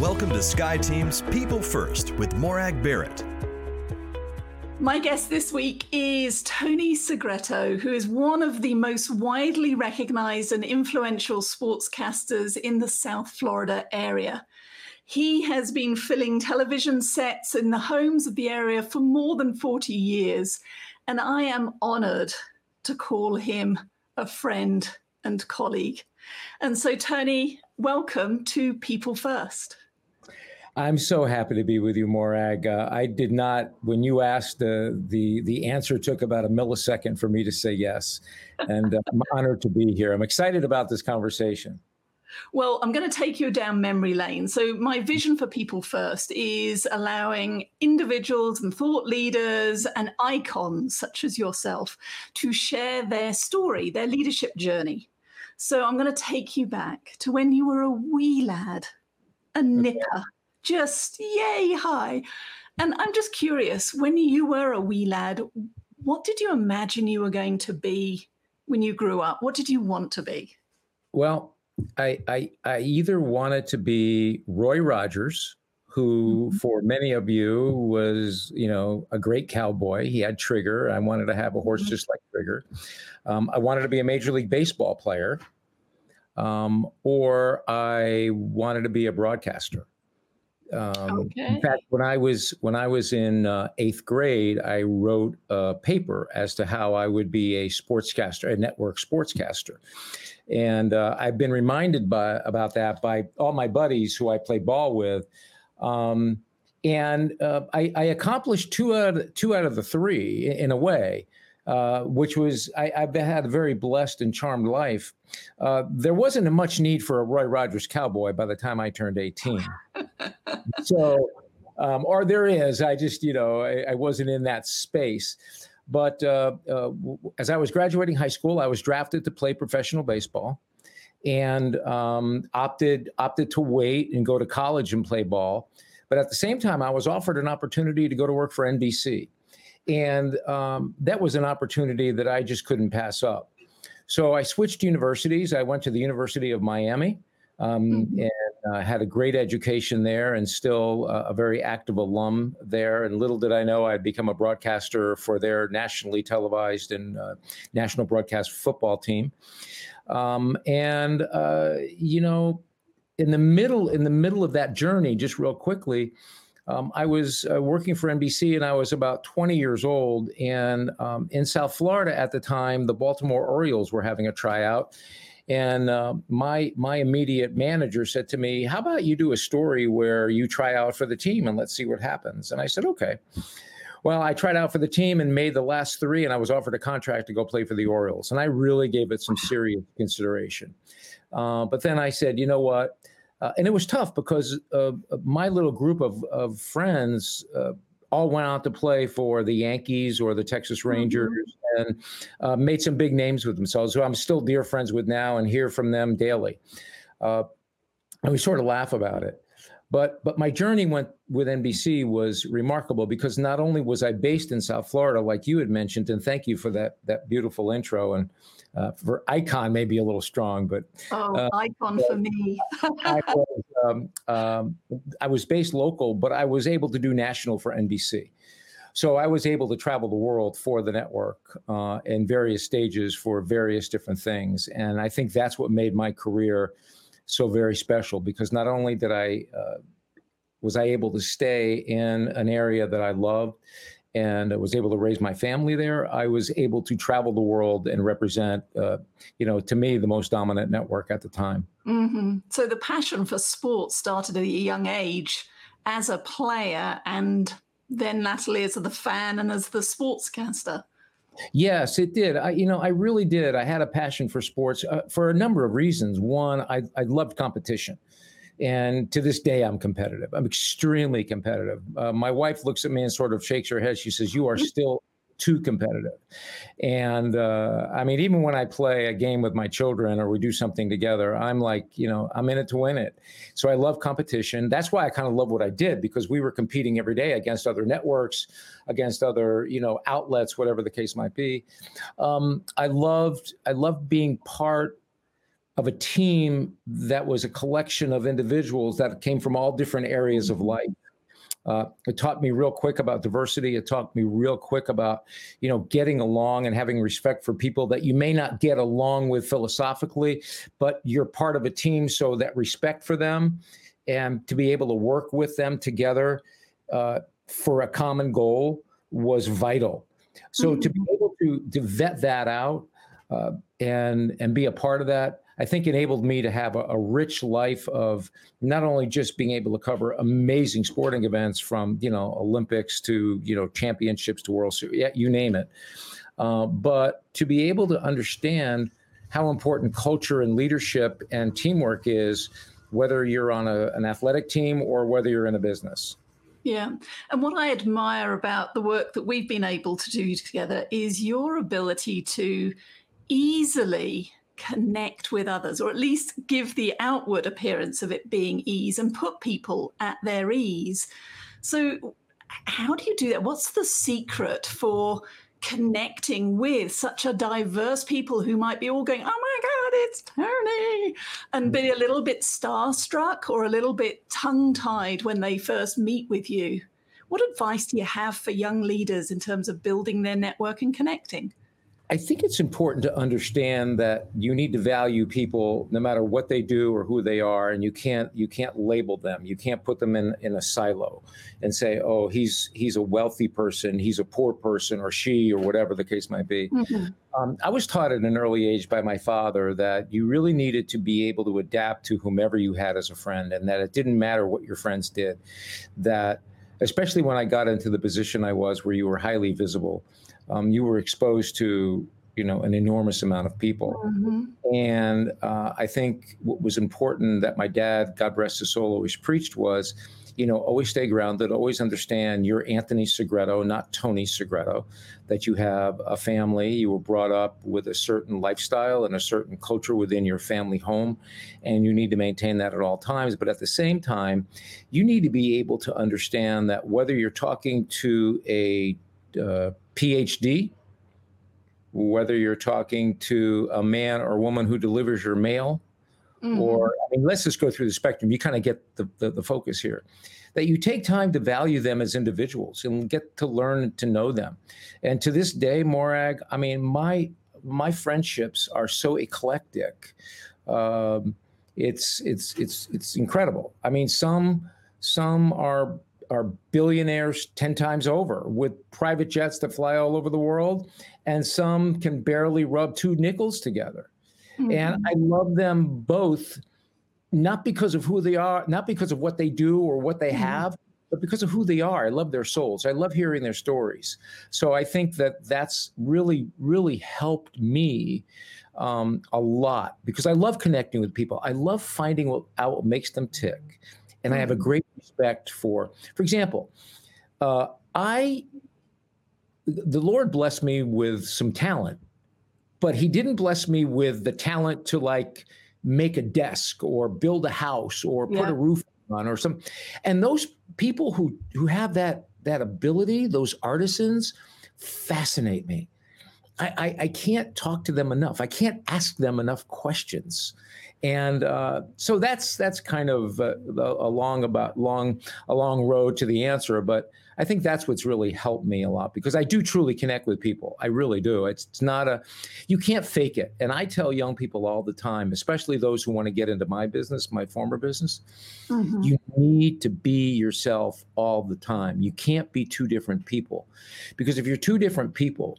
Welcome to SkyeTeam's People First with Morag Barrett. My guest this week is Tony Segreto, who is one of the most widely recognized and influential sportscasters in the South Florida area. He has been filling television sets in the homes of the area for more than 40 years, and I am honored to call him a friend and colleague. And so, Tony, welcome to People First. I'm so happy to be with you, Morag. Uh, I did not, when you asked, uh, the the answer took about a millisecond for me to say yes, and uh, I'm honored to be here. I'm excited about this conversation. Well, I'm going to take you down memory lane. So, my vision for People First is allowing individuals and thought leaders and icons such as yourself to share their story, their leadership journey. So, I'm going to take you back to when you were a wee lad, a nipper just yay high. And I'm just curious, when you were a wee lad, what did you imagine you were going to be when you grew up? What did you want to be? Well, I I, I either wanted to be Roy Rogers, who mm-hmm. for many of you was you know a great cowboy. He had Trigger. I wanted to have a horse mm-hmm. just like Trigger. Um, I wanted to be a major league baseball player, um, or I wanted to be a broadcaster. Um, okay. In fact, when I was when I was in uh, eighth grade, I wrote a paper as to how I would be a sportscaster, a network sportscaster, and uh, I've been reminded by about that by all my buddies who I play ball with. Um, and uh, I, I, accomplished two out of, two out of the three in a way. Uh, which was I, have had a very blessed and charmed life. Uh, there wasn't a much need for a Roy Rogers cowboy by the time I turned 18. so, um, or there is. I just, you know, I, I wasn't in that space. But uh, uh as I was graduating high school, I was drafted to play professional baseball, and um, opted opted to wait and go to college and play ball. But at the same time, I was offered an opportunity to go to work for NBC. And um, that was an opportunity that I just couldn't pass up. So I switched universities. I went to the University of Miami um, mm-hmm. and uh, had a great education there and still uh, a very active alum there. And little did I know I'd become a broadcaster for their nationally televised and uh, national broadcast football team. Um, and, uh, you know, in the middle in the middle of that journey, just real quickly, um, I was uh, working for NBC and I was about 20 years old. And um, in South Florida at the time, the Baltimore Orioles were having a tryout. And uh, my my immediate manager said to me, "How about you do a story where you try out for the team and let's see what happens?" And I said, "Okay." Well, I tried out for the team and made the last three, and I was offered a contract to go play for the Orioles. And I really gave it some serious consideration. Uh, but then I said, you know what? Uh, and it was tough because my little group of, of friends uh, all went out to play for the Yankees or the Texas mm-hmm. Rangers mm-hmm. and uh, made some big names with themselves, who I'm still dear friends with now and hear from them daily. Uh, and we sort of laugh about it. But but my journey went with NBC was remarkable because not only was I based in South Florida, like you had mentioned, and thank you for that that beautiful intro. And uh, for icon, maybe a little strong, but oh, uh, icon for me. I, was, um, um, I was based local, but I was able to do national for NBC. So I was able to travel the world for the network uh, in various stages for various different things, and I think that's what made my career so very special because not only did I uh, was I able to stay in an area that I loved and I was able to raise my family there. I was able to travel the world and represent, uh, you know, to me, the most dominant network at the time. Mm-hmm. So the passion for sports started at a young age as a player and then Natalie as the fan and as the sportscaster. Yes, it did. I, you know, I really did. I had a passion for sports uh, for a number of reasons. One, I, I loved competition. And to this day, I'm competitive. I'm extremely competitive. Uh, my wife looks at me and sort of shakes her head. She says, You are mm-hmm. still too competitive. And uh, I mean, even when I play a game with my children or we do something together, I'm like, you know, I'm in it to win it. So I love competition. That's why I kind of love what I did because we were competing every day against other networks, against other, you know, outlets, whatever the case might be. Um, I loved, I loved being part of a team that was a collection of individuals that came from all different areas of life. Uh, it taught me real quick about diversity. It taught me real quick about, you know, getting along and having respect for people that you may not get along with philosophically, but you're part of a team. So that respect for them and to be able to work with them together uh, for a common goal was vital. So mm-hmm. to be able to to vet that out uh, and and be a part of that, I think enabled me to have a, a, rich life of not only just being able to cover amazing sporting events from you know Olympics to you know championships to World Series, yeah, you name it, uh, but to be able to understand how important culture and leadership and teamwork is, whether you're on a, an athletic team or whether you're in a business. Yeah. And what I admire about the work that we've been able to do together is your ability to easily connect with others, or at least give the outward appearance of it being ease and put people at their ease. So, how do you do that? What's the secret for connecting with such a diverse people who might be all going, oh my God, it's Tony, and be a little bit starstruck or a little bit tongue tied when they first meet with you? What advice do you have for young leaders in terms of building their network and connecting? I think it's important to understand that you need to value people no matter what they do or who they are, and you can't you can't label them. You can't put them in, in a silo and say, oh, he's he's a wealthy person, he's a poor person, or she, or whatever the case might be. Mm-hmm. Um, I was taught at an early age by my father that you really needed to be able to adapt to whomever you had as a friend, and that it didn't matter what your friends did. That especially when I got into the position I was, where you were highly visible um, you were exposed to you know an enormous amount of people mm-hmm. and uh, i think what was important that my dad god rest his soul always preached was you know always stay grounded always understand you're anthony segreto not tony segreto that you have a family you were brought up with a certain lifestyle and a certain culture within your family home and you need to maintain that at all times but at the same time you need to be able to understand that whether you're talking to a uh, PhD, whether you're talking to a man or woman who delivers your mail, mm-hmm. or I mean, let's just go through the spectrum. You kind of get the, the, the focus here. That you take time to value them as individuals and get to learn to know them. And to this day, Morag, I mean, my my friendships are so eclectic. Um, it's it's it's it's incredible. I mean, some some are are billionaires 10 times over with private jets that fly all over the world and some can barely rub two nickels together. Mm-hmm. and i love them both not because of who they are not because of what they do or what they mm-hmm. have but because of who they are. I love their souls. I love hearing their stories. So i think that that's really really helped me um, a lot because i love connecting with people. I love finding what out what makes them tick and I have a mm. great respect for. For example, uh, I the Lord blessed me with some talent, but He didn't bless me with the talent to like make a desk or build a house or put yeah. a roof on or some. And those people who who have that that ability, those artisans, fascinate me. I, I, I can't talk to them enough. I can't ask them enough questions and uh, so that's that's kind of uh, a long about long a long road to the answer but i think that's what's really helped me a lot because i do truly connect with people. I really do. It's, it's not a you can't fake it. And i tell young people all the time especially those who want to get into my business my former business mm-hmm. you need to be yourself all the time. You can't be two different people because if you're two different people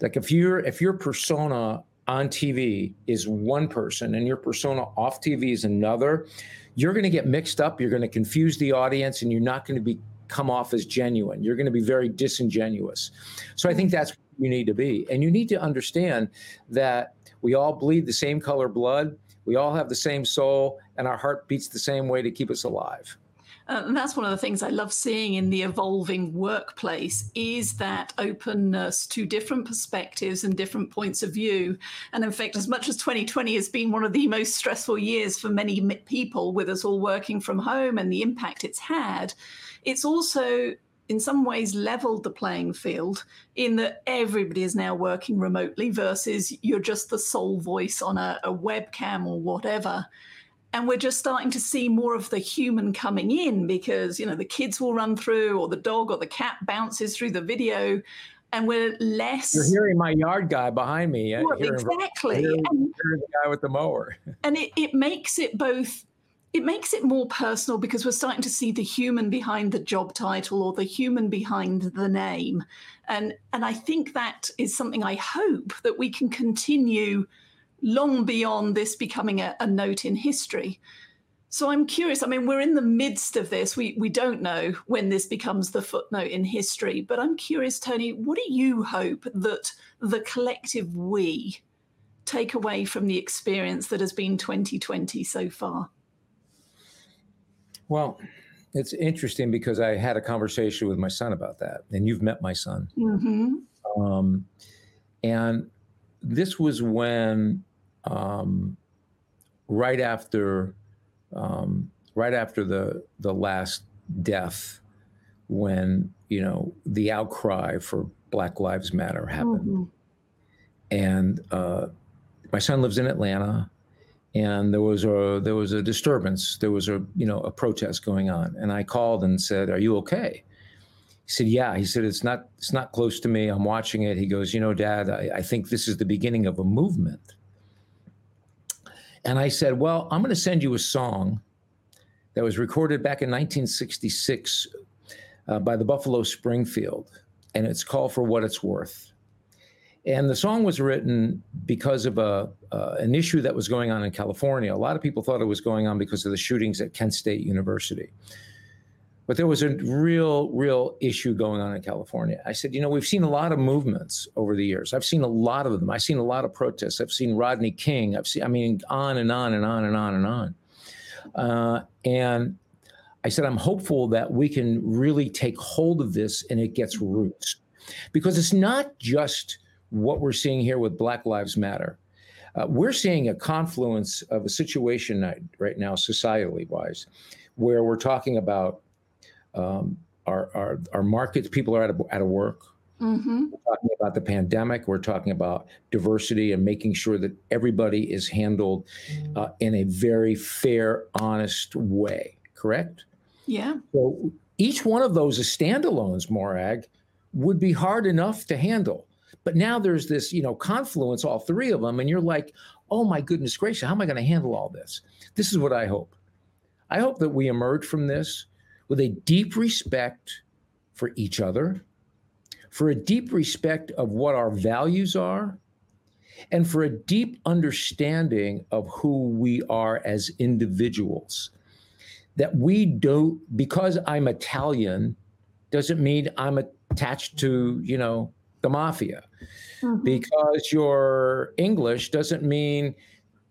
like if you're if your persona on TV is one person and your persona off TV is another, you're going to get mixed up. You're going to confuse the audience and you're not going to be come off as genuine. You're going to be very disingenuous. So I think mm-hmm. that's what you need to be. And you need to understand that we all bleed the same color blood. We all have the same soul and our heart beats the same way to keep us alive. Uh, and that's one of the things I love seeing in the evolving workplace is that openness to different perspectives and different points of view. And in fact, as much as 2020 has been one of the most stressful years for many people, with us all working from home and the impact it's had, it's also in some ways leveled the playing field in that everybody is now working remotely versus you're just the sole voice on a, a webcam or whatever and we're just starting to see more of the human coming in because you know the kids will run through or the dog or the cat bounces through the video and we're less you're hearing my yard guy behind me uh, well, exactly. hearing, and, hearing the guy with the mower. And it, it makes it both it makes it more personal because we're starting to see the human behind the job title or the human behind the name. And and i think that is something i hope that we can continue long beyond this becoming a, a note in history. So I'm curious. I mean, we're in the midst of this. We we don't know when this becomes the footnote in history, but I'm curious, Tony, what do you hope that the collective we take away from the experience that has been 2020 so far? Well, it's interesting because I had a conversation with my son about that, and you've met my son. Mm-hmm. Um, and this was when um, right after um, right after the the last death, when you know the outcry for Black Lives Matter happened, mm-hmm. and uh, my son lives in Atlanta, and there was a there was a disturbance, there was a you know a protest going on, and I called and said, "Are you okay?" He said, "Yeah." He said, "It's not it's not close to me. I'm watching it." He goes, "You know, Dad, I, I think this is the beginning of a movement." And I said, Well, I'm going to send you a song that was recorded back in 1966 uh, by the Buffalo Springfield, and it's called For What It's Worth. And the song was written because of a, uh, an issue that was going on in California. A lot of people thought it was going on because of the shootings at Kent State University. But there was a real, real issue going on in California. I said, you know, we've seen a lot of movements over the years. I've seen a lot of them. I've seen a lot of protests. I've seen Rodney King. I've seen, I mean, on and on and on and on and on. Uh, and I said, I'm hopeful that we can really take hold of this and it gets roots. Because it's not just what we're seeing here with Black Lives Matter. Uh, we're seeing a confluence of a situation right now, societally wise, where we're talking about um, our, our, our markets, people are out of, out of work. Mm-hmm. We're talking about the pandemic. We're talking about diversity and making sure that everybody is handled uh, in a very fair, honest way. Correct? Yeah. So each one of those as standalones, Morag, would be hard enough to handle. But now there's this, you know, confluence, all three of them, and you're like, oh my goodness gracious, how am I going to handle all this? This is what I hope. I hope that we emerge from this with a deep respect for each other, for a deep respect of what our values are, and for a deep understanding of who we are as individuals. That we don't, because I'm Italian, doesn't mean I'm attached to, you know, the mafia. Mm-hmm. Because you're English doesn't mean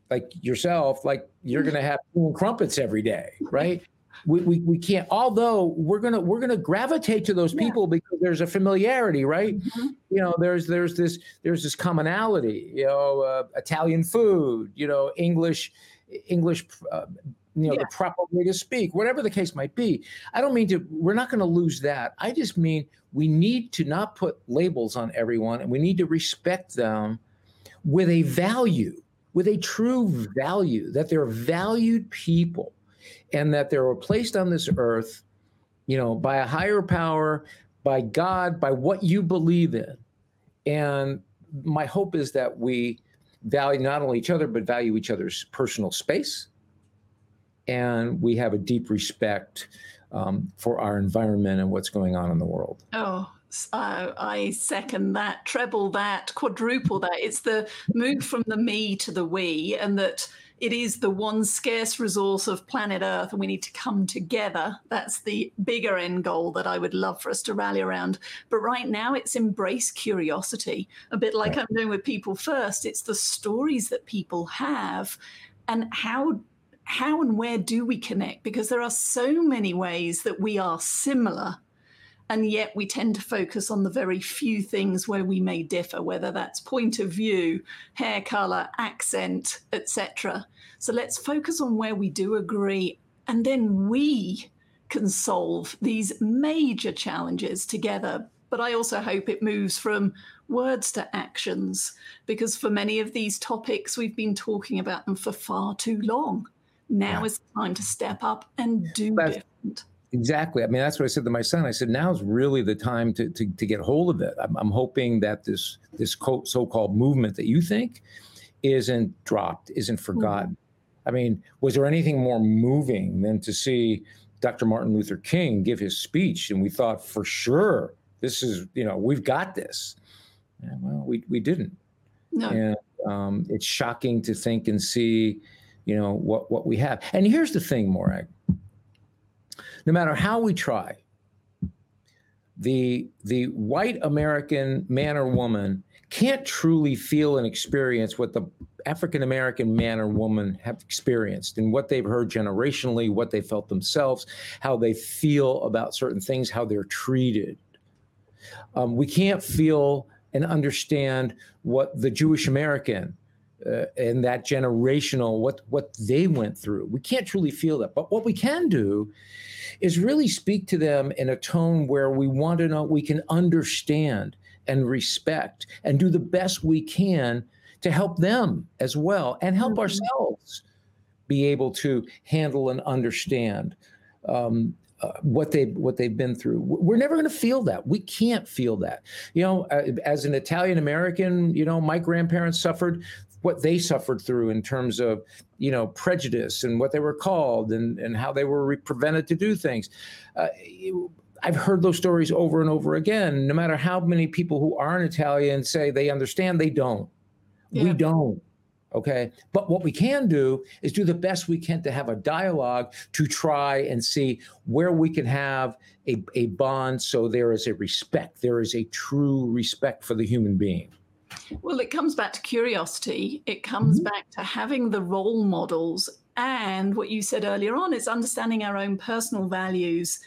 like yourself, like you're going to have crumpets every day, right? We, we, we can't although we're gonna we're gonna gravitate to those people yeah. because there's a familiarity right mm-hmm. you know there's there's this there's this commonality you know uh, italian food you know english english uh, you know yeah. the proper way to speak whatever the case might be i don't mean to we're not going to lose that i just mean we need to not put labels on everyone and we need to respect them with a value with a true value that they're valued people and that they were placed on this earth, you know, by a higher power, by God, by what you believe in. And my hope is that we value not only each other, but value each other's personal space. And we have a deep respect um, for our environment and what's going on in the world. Oh, uh, I second that, treble that, quadruple that. It's the move from the me to the we, and that it is the one scarce resource of planet Earth, and we need to come together. That's the bigger end goal that I would love for us to rally around. But right now, it's embrace curiosity, a bit like I'm doing with People First. It's the stories that people have, and how how and where do we connect? Because there are so many ways that we are similar and yet we tend to focus on the very few things where we may differ whether that's point of view hair color accent etc so let's focus on where we do agree and then we can solve these major challenges together. But I also hope it moves from words to actions, because for many of these topics, we've been talking about them for far too long. Now yeah. is the time to step up and do that's, different. Exactly. I mean, that's what I said to my son. I said, now's really the time to, to, to get hold of it. I'm, I'm hoping that this, this so-called movement that you think isn't dropped, isn't forgotten. Mm-hmm. I mean, was there anything more moving than to see Dr. Martin Luther King give his speech? And we thought for sure, this is, you know, we've got this. Yeah, well, we, we didn't. No. And um, it's shocking to think and see, you know, what, what we have. And here's the thing, Morag no matter how we try, the the white American man or woman can't truly feel and experience what the African American man or woman have experienced and what they've heard generationally, what they felt themselves, how they feel about certain things, how they're treated. Um, we can't feel and understand what the Jewish American uh, and that generational what what they went through. We can't truly feel that, but what we can do is really speak to them in a tone where we want to know we can understand and respect and do the best we can to help them as well and help mm-hmm. ourselves be able to handle and understand um, uh, what they what they've been through. We're never going to feel that. We can't feel that. You know, uh, as an Italian American, you know, my grandparents suffered what they suffered through in terms of you know prejudice and what they were called and and how they were re- prevented to do things. Uh, I've heard those stories over and over again. No matter how many people who aren't Italian say they understand, they don't. Yeah. We don't. Okay. But what we can do is do the best we can to have a dialogue to try and see where we can have a, a bond so there is a respect, there is a true respect for the human being. Well, it comes back to curiosity. It comes mm-hmm. back to having the role models. And what you said earlier on is understanding our own personal values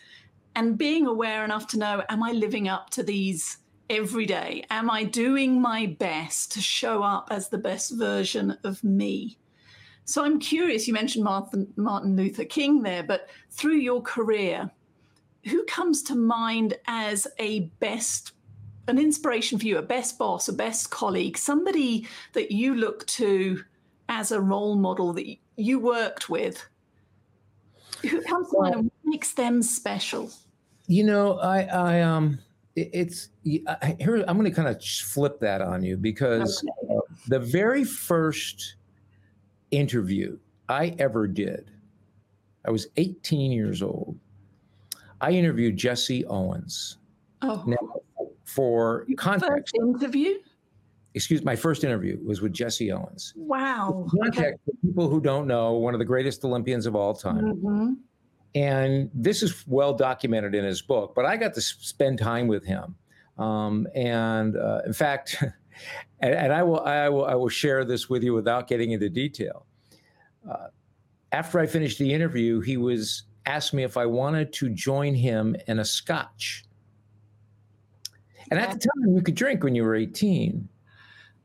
and being aware enough to know am I living up to these every day? Am I doing my best to show up as the best version of me? So I'm curious, you mentioned Martin, Martin Luther King there, but through your career, who comes to mind as a best an inspiration for you, a best boss, a best colleague, somebody that you look to as a role model that you worked with? Who comes to mind and what makes them special? You know, I, I um, it, it's I, here. I'm going to kind of flip that on you because okay. uh, the very first interview I ever did, I was 18 years old. I interviewed Jesse Owens. Oh. Now, for Your context. interview? Excuse my first interview was with Jesse Owens. Wow. For context, okay. for people who don't know, one of the greatest Olympians of all time. Mm-hmm. And this is well documented in his book, but I got to spend time with him. Um, and uh, in fact, and, and, I will, I will, I will share this with you without getting into detail. Uh, after I finished the interview, he was asked me if I wanted to join him in a scotch. And at the time, you could drink when you were 18.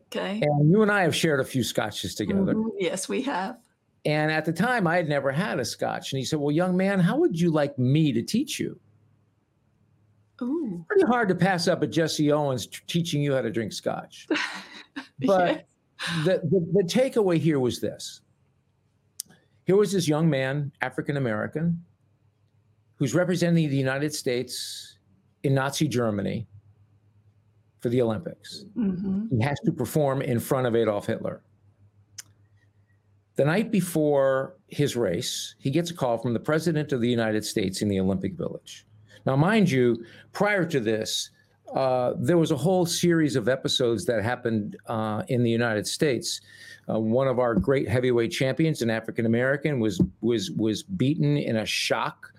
Okay. And you and I have shared a few scotches together. Mm-hmm. Yes, we have. And at the time, I had never had a scotch. And he said, Well, young man, how would you like me to teach you? Ooh. Pretty hard to pass up a Jesse Owens t- teaching you how to drink scotch. But the, the, the takeaway here was this here was this young man, African American, who's representing the United States in Nazi Germany for the Olympics. Mm-hmm. He has to perform in front of Adolf Hitler. The night before his race, he gets a call from the President of the United States in the Olympic Village. Now, mind you, prior to this, uh, there was a whole series of episodes that happened uh, in the United States. Uh, one of our great heavyweight champions, an African American, was was was beaten in a shock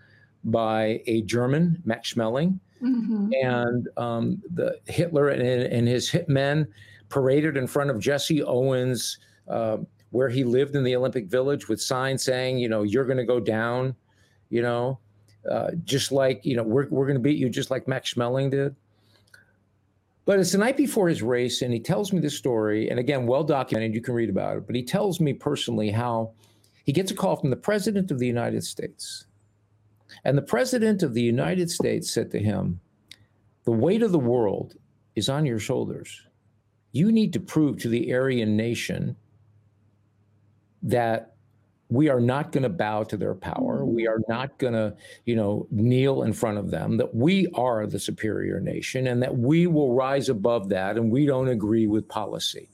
by a German, Max Schmeling. Mm-hmm. And um, the Hitler and, and, his hitmen paraded in front of Jesse Owens, uh, where he lived in the Olympic Village, with signs saying, you know, you're going to go down, you know, uh, just like, you know, we're, we're going to beat you just like Max Schmeling did. But it's the night before his race, and he tells me this story. And again, well documented, you can read about it. But he tells me personally how he gets a call from the President of the United States And the president of the United States said to him, The weight of the world is on your shoulders. You need to prove to the Aryan nation that we are not going to bow to their power. We are not going to, you know, kneel in front of them, that we are the superior nation and that we will rise above that and we don't agree with policy.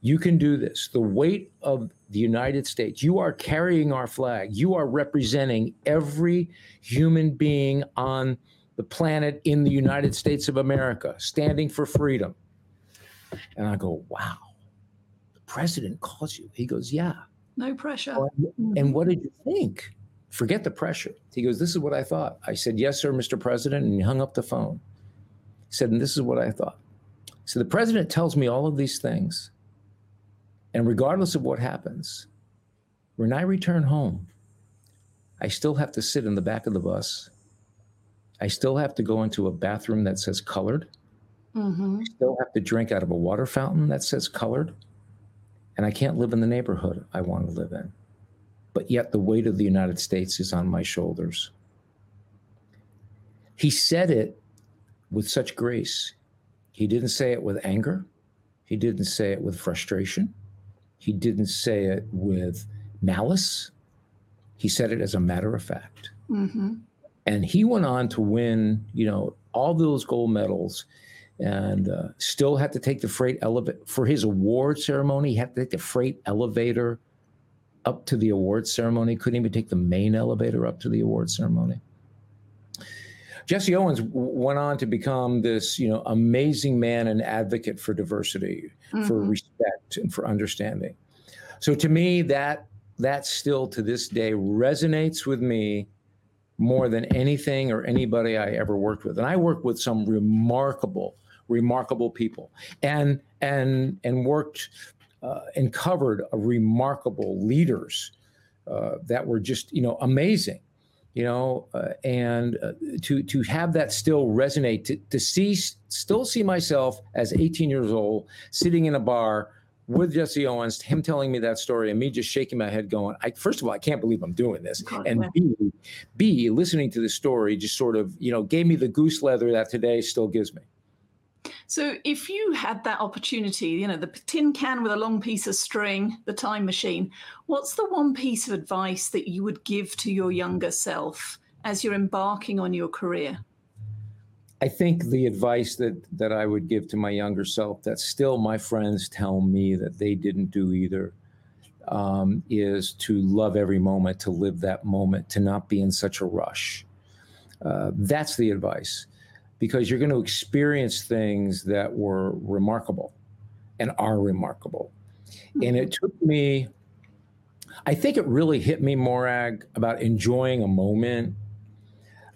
You can do this. The weight of the United States, you are carrying our flag. You are representing every human being on the planet in the United States of America, standing for freedom. And I go, wow, the president calls you. He goes, yeah. No pressure. Mm-hmm. And what did you think? Forget the pressure. He goes, This is what I thought. I said, Yes, sir, Mr. President. And he hung up the phone. He said, And this is what I thought. So the president tells me all of these things. And regardless of what happens, when I return home, I still have to sit in the back of the bus. I still have to go into a bathroom that says colored. Mm-hmm. I still have to drink out of a water fountain that says colored and I can't live in the neighborhood I want to live in. But yet the weight of the United States is on my shoulders. He said it with such grace. He didn't say it with anger. He didn't say it with frustration. He didn't say it with malice. He said it as a matter of fact. Mm-hmm. And he went on to win, you know, all those gold medals and uh, still had to take the freight elevator for his award ceremony. He had to take the freight elevator up to the award ceremony. Couldn't even take the main elevator up to the award ceremony. Jesse Owens went on to become this, you know, amazing man and advocate for diversity, mm-hmm. for respect, and for understanding. So to me, that that still to this day resonates with me more than anything or anybody I ever worked with. And I worked with some remarkable remarkable people and and and worked uh, and covered remarkable leaders uh, that were just you know amazing you know uh, and uh, to to have that still resonate to, to see still see myself as 18 years old sitting in a bar with Jesse Owens, him telling me that story, and me just shaking my head, going, I, first of all, I can't believe I'm doing this, and B, B, listening to the story just sort of, you know, gave me the goose leather that today still gives me. So, if you had that opportunity, you know, the tin can with a long piece of string, the time machine, what's the one piece of advice that you would give to your younger self as you're embarking on your career? I think the advice that that I would give to my younger self that still my friends tell me that they didn't do either um, is to love every moment, to live that moment, to not be in such a rush. Uh, that's the advice because you're going to experience things that were remarkable and are remarkable. Mm-hmm. And it took me, I think it really hit me, Morag, about enjoying a moment.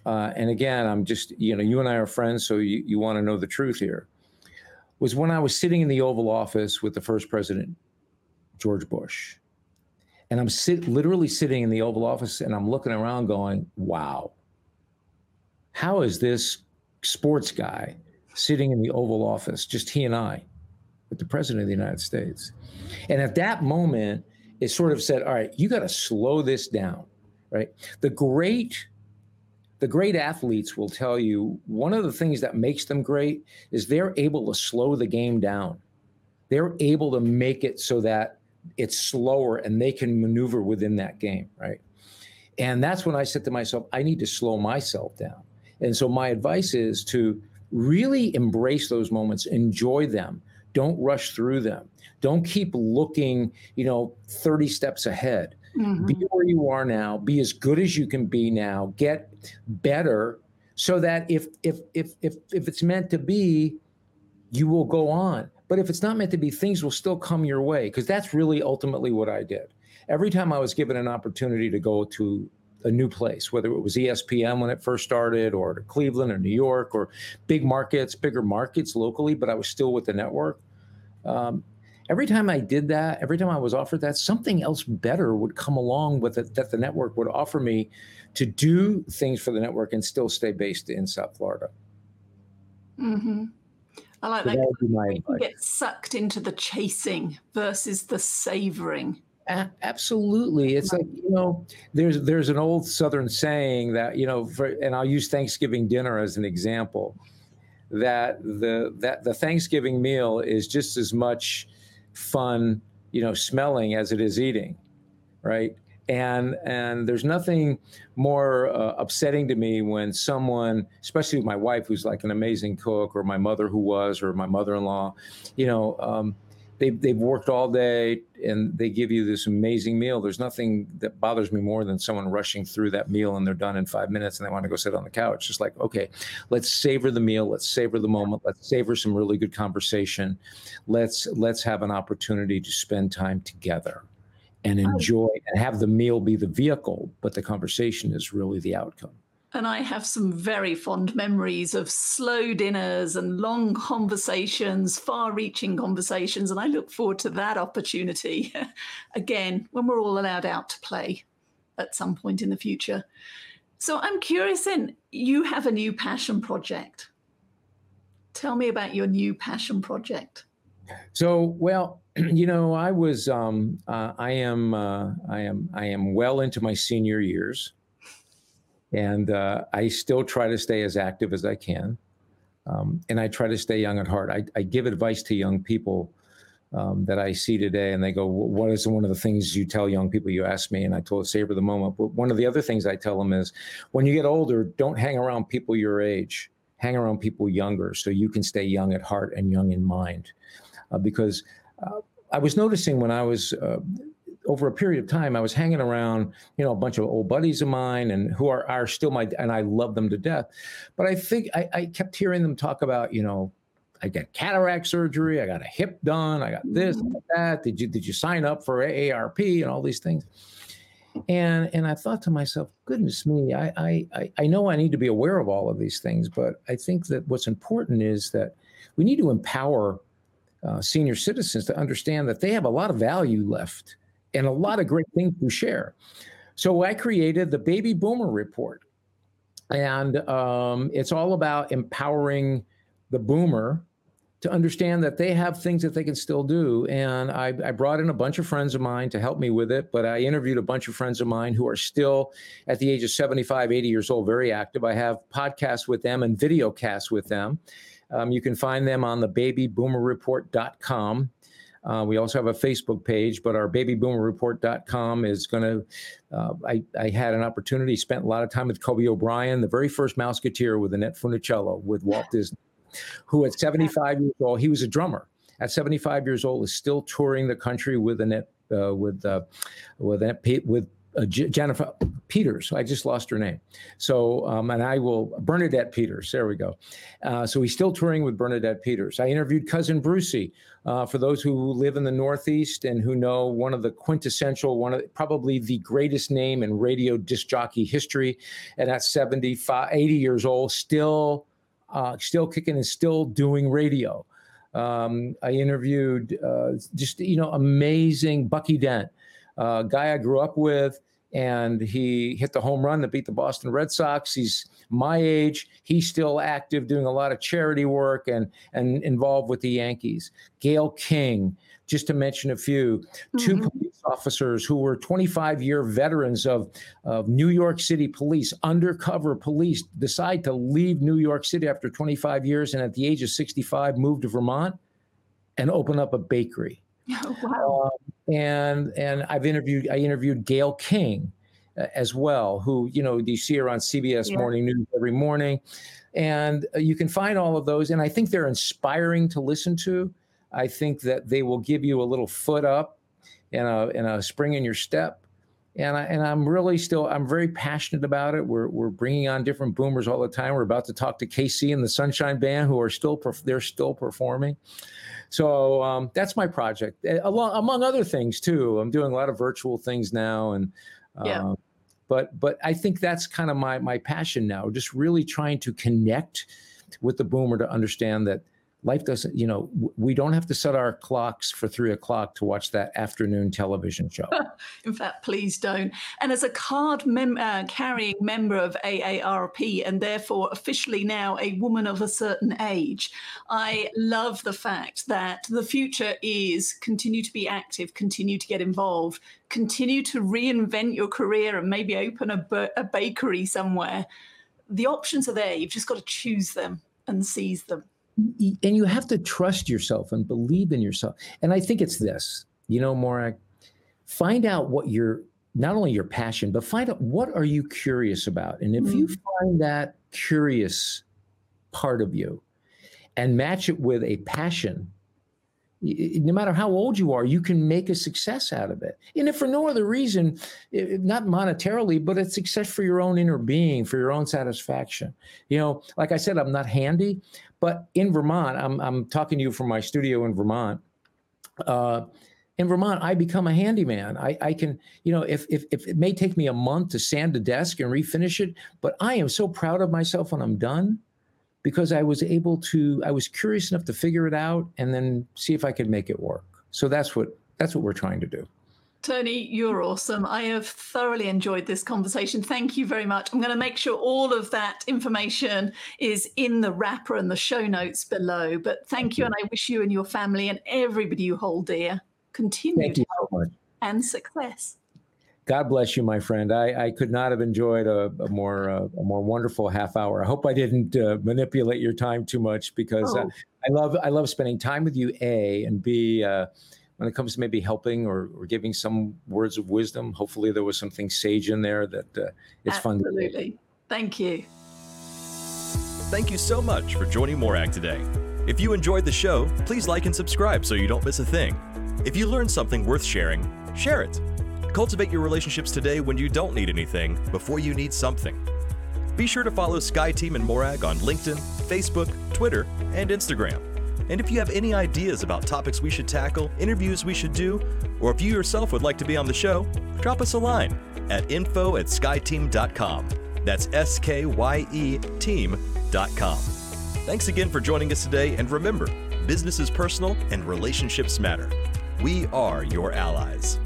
Uh, and again, I'm just, you know, you and I are friends, so you, you want to know the truth here. Was when I was sitting in the Oval Office with the first president, George Bush. And I'm sit, literally sitting in the Oval Office and I'm looking around going, wow, how is this sports guy sitting in the Oval Office, just he and I, with the President of the United States. And at that moment, it sort of said, all right, you got to slow this down, right? The great the great athletes will tell you one of the things that makes them great is they're able to slow the game down. They're able to make it so that it's slower and they can maneuver within that game, right? And that's when I said to myself, I need to slow myself down. And so my advice is to really embrace those moments, enjoy them. Don't rush through them. Don't keep looking, you know, 30 steps ahead. Mm-hmm. Be where you are now. Be as good as you can be now. Get better so that if if if if if it's meant to be, you will go on. But if it's not meant to be, things will still come your way because that's really ultimately what I did. Every time I was given an opportunity to go to a new place, whether it was ESPN when it first started, or to Cleveland or New York, or big markets, bigger markets locally, but I was still with the network. Um, every time I did that, every time I was offered that, something else better would come along with it that the network would offer me to do things for the network and still stay based in South Florida. Mm-hmm. I like so that. that you get sucked into the chasing versus the savoring. A- absolutely. It's like, you know, there's there's an old southern saying that, you know, for, and I'll use Thanksgiving dinner as an example, that the that the Thanksgiving meal is just as much fun, you know, smelling as it is eating, right? And and there's nothing more uh, upsetting to me when someone, especially my wife, who's like an amazing cook, or my mother who was, or my mother-in-law, you know, um, they've, they've worked all day and they give you this amazing meal. There's nothing that bothers me more than someone rushing through that meal and they're done in five minutes and they want to go sit on the couch. Just like, okay, let's savor the meal. Let's savor the moment. Let's savor some really good conversation. Let's let's have an opportunity to spend time together and enjoy and have the meal be the vehicle, but the conversation is really the outcome. And I have some very fond memories of slow dinners and long conversations, far reaching conversations. And I look forward to that opportunity again when we're all allowed out to play at some point in the future. So I'm curious then, you have a new passion project. Tell me about your new passion project. So, well, you know, I was, um, uh, I am, uh, I am, I am well into my senior years and uh, I still try to stay as active as I can. Um, and I try to stay young at heart. I, I give advice to young people um, that I see today, and they go, "What is one of the things you tell young people?" You ask me, and I told savor the moment. But one of the other things I tell them is, when you get older, don't hang around people your age. Hang around people younger, so you can stay young at heart and young in mind. Uh, because uh, I was noticing when I was uh, over a period of time, I was hanging around, you know, a bunch of old buddies of mine and who are, are still my, and I love them to death. But I think I, I kept hearing them talk about, you know, I got cataract surgery, I got a hip done, I got this, mm-hmm. that. Did you did you sign up for AARP and all these things? And and I thought to myself, goodness me, I I I know I need to be aware of all of these things, but I think that what's important is that we need to empower uh, senior citizens to understand that they have a lot of value left and a lot of great things to share. So I created the Baby Boomer Report. And um, it's all about empowering the boomer to understand that they have things that they can still do. And I, I, brought in a bunch of friends of mine to help me with it, but I interviewed a bunch of friends of mine who are still at the age of 75, 80 years old, very active. I have podcasts with them and video casts with them. Um, you can find them on the babyboomerreport.com. Uh, we also have a Facebook page, but our babyboomerreport.com is going to. Uh, I, I, had an opportunity, spent a lot of time with Cubby O'Brien, the very first Mouseketeer with Annette Funicello with Walt Disney, who at 75 years old, he was a drummer. At 75 years old, is still touring the country with Annette, uh, with uh, with Annette, with uh, J- Jennifer Peters. I just lost her name. So, um, and I will, Bernadette Peters. There we go. Uh, so he's still touring with Bernadette Peters. I interviewed Cousin Brucey. Uh, for those who live in the Northeast and who know one of the quintessential, one of the, probably the greatest name in radio disc jockey history, and at 75, 80 years old, still, uh, still kicking and still doing radio. Um, I interviewed uh, just you know amazing Bucky Dent uh, guy I grew up with, and he hit the home run that beat the Boston Red Sox. He's my age. He's still active, doing a lot of charity work and and involved with the Yankees. Gayle King, just to mention a few, mm-hmm. two police officers who were 25 year veterans of, of New York City police, undercover police, decide to leave New York City after 25 years and at the age of 65 move to Vermont and open up a bakery. Oh, wow. Um, and and I've interviewed I interviewed Gayle King uh, as well, who you know you see her on CBS yeah. Morning News every morning, and uh, you can find all of those. And I think they're inspiring to listen to. I think that they will give you a little foot up and a and a spring in your step. And I and I'm really still I'm very passionate about it. We're we're bringing on different boomers all the time. We're about to talk to KC and the Sunshine Band, who are still they're still performing. So um, that's my project, eh, along among other things too. I'm doing a lot of virtual things now, and uh, yeah. but but I think that's kind of my my passion now. Just really trying to connect with the boomer to understand that life doesn't, you know, we don't have to set our clocks for three o'clock to watch that afternoon television show. In fact, please don't. And as a card mem- uh, carrying member of AARP and therefore officially now a woman of a certain age, I love the fact that the future is continue to be active, continue to get involved, continue to reinvent your career and maybe open a, a bakery somewhere. The options are there. You've just got to choose them and seize them and you have to trust yourself and believe in yourself. And I think it's this, you know, Morag, find out what your not only your passion, but find out what are you curious about. And if mm-hmm. you find that curious part of you and match it with a passion, no matter how old you are, you can make a success out of it. And if for no other reason, not monetarily, but it's success for your own inner being, for your own satisfaction. You know, like I said, I'm not handy, but in Vermont, I'm, I'm talking to you from my studio in Vermont. Uh, in Vermont, I become a handyman. I, I can, you know, if, if, if it may take me a month to sand a desk and refinish it, but I am so proud of myself when I'm done because I was able to, I was curious enough to figure it out and then see if I could make it work. So that's what, that's what we're trying to do. Tony, you're awesome. I have thoroughly enjoyed this conversation. Thank you very much. I'm going to make sure all of that information is in the wrapper and the show notes below. But thank you, and I wish you and your family and everybody you hold dear continued so and success. God bless you, my friend. I, I could not have enjoyed a, a more uh, a more wonderful half hour. I hope I didn't uh, manipulate your time too much because oh. I, I, love I love spending time with you. A and B. Uh, when it comes to maybe helping or, or giving some words of wisdom. Hopefully, there was something sage in there that uh, it's Absolutely. fun. Absolutely. Thank you. Thank you so much for joining Morag today. If you enjoyed the show, please like and subscribe so you don't miss a thing. If you learned something worth sharing, share it. Cultivate your relationships today when you don't need anything before you need something. Be sure to follow SkyeTeam and Morag on LinkedIn, Facebook, Twitter, and Instagram. And if you have any ideas about topics we should tackle, interviews we should do, or if you yourself would like to be on the show, drop us a line at info at skyeteam.com. That's S K Y E team.com. Thanks again for joining us today, and remember business is personal and relationships matter. We are your allies.